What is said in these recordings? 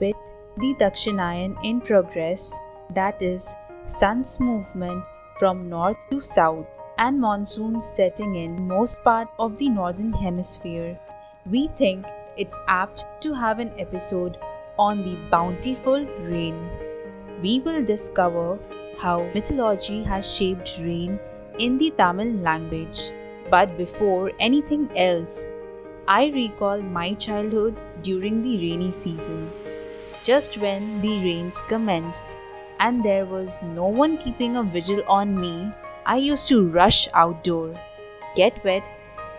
with the Dakshinayan in progress, that is, sun's movement from north to south, and monsoons setting in most part of the northern hemisphere, we think it's apt to have an episode on the bountiful rain. We will discover how mythology has shaped rain in the Tamil language. But before anything else, I recall my childhood during the rainy season. Just when the rains commenced and there was no one keeping a vigil on me, I used to rush outdoor, get wet,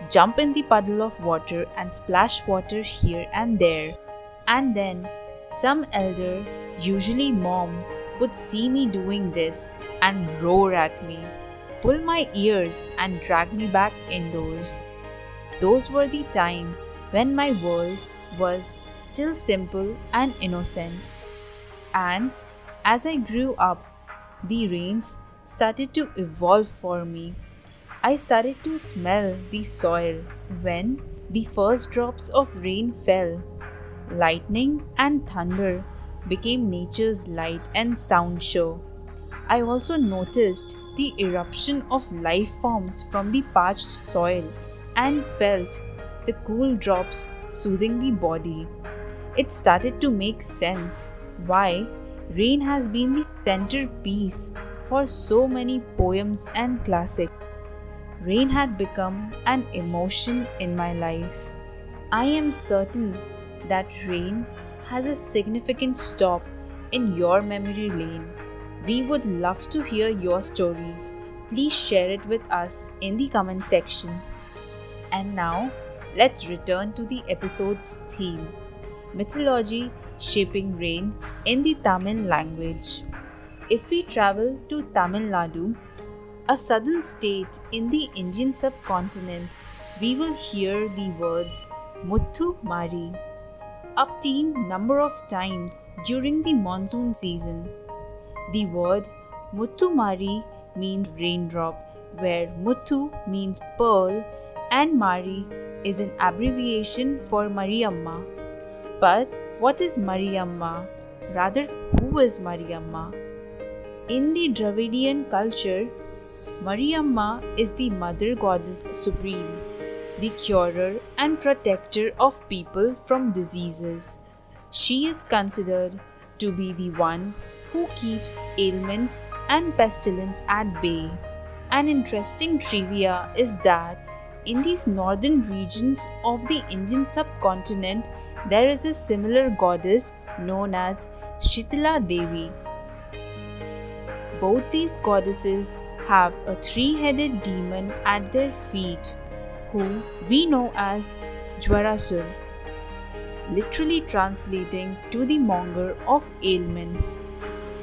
jump in the puddle of water and splash water here and there. And then some elder, usually mom, would see me doing this and roar at me, pull my ears and drag me back indoors. Those were the time when my world was still simple and innocent. And as I grew up, the rains started to evolve for me. I started to smell the soil when the first drops of rain fell. Lightning and thunder became nature's light and sound show. I also noticed the eruption of life forms from the parched soil and felt the cool drops soothing the body. It started to make sense why rain has been the centerpiece for so many poems and classics. Rain had become an emotion in my life. I am certain that rain has a significant stop in your memory lane. We would love to hear your stories. Please share it with us in the comment section. And now, let's return to the episode's theme mythology shaping rain in the Tamil language. If we travel to Tamil Nadu, a southern state in the Indian subcontinent, we will hear the words Muthu Mari obtained number of times during the monsoon season. The word Muthu Mari means raindrop, where Muthu means pearl and Mari is an abbreviation for Mariamma. But what is Mariamma? Rather, who is Mariamma? In the Dravidian culture, Mariamma is the mother goddess supreme, the curer and protector of people from diseases. She is considered to be the one who keeps ailments and pestilence at bay. An interesting trivia is that in these northern regions of the Indian subcontinent, there is a similar goddess known as Shitala Devi. Both these goddesses have a three headed demon at their feet, who we know as Jwarasur, literally translating to the monger of ailments.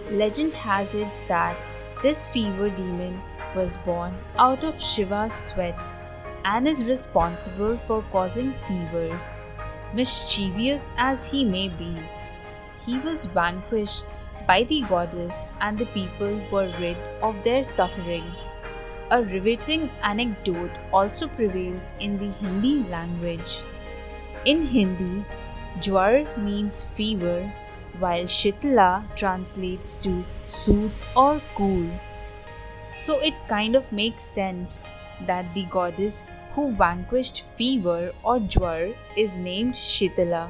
Legend has it that this fever demon was born out of Shiva's sweat and is responsible for causing fevers. Mischievous as he may be, he was vanquished by the goddess and the people were rid of their suffering. A riveting anecdote also prevails in the Hindi language. In Hindi, Jwar means fever, while Shitla translates to soothe or cool. So it kind of makes sense that the goddess who vanquished fever or jwar is named Shitala.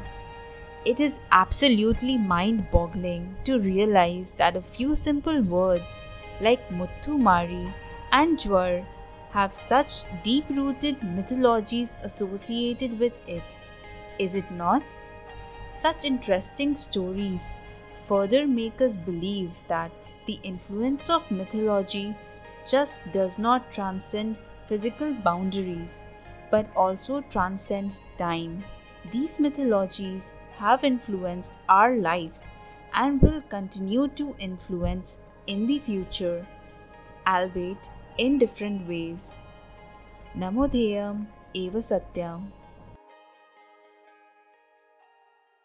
It is absolutely mind boggling to realize that a few simple words like Muthu Mari and Jwar have such deep rooted mythologies associated with it. Is it not? Such interesting stories further make us believe that the influence of mythology just does not transcend physical boundaries but also transcend time. These mythologies have influenced our lives and will continue to influence in the future, albeit in different ways. Namodheyam Eva Satyam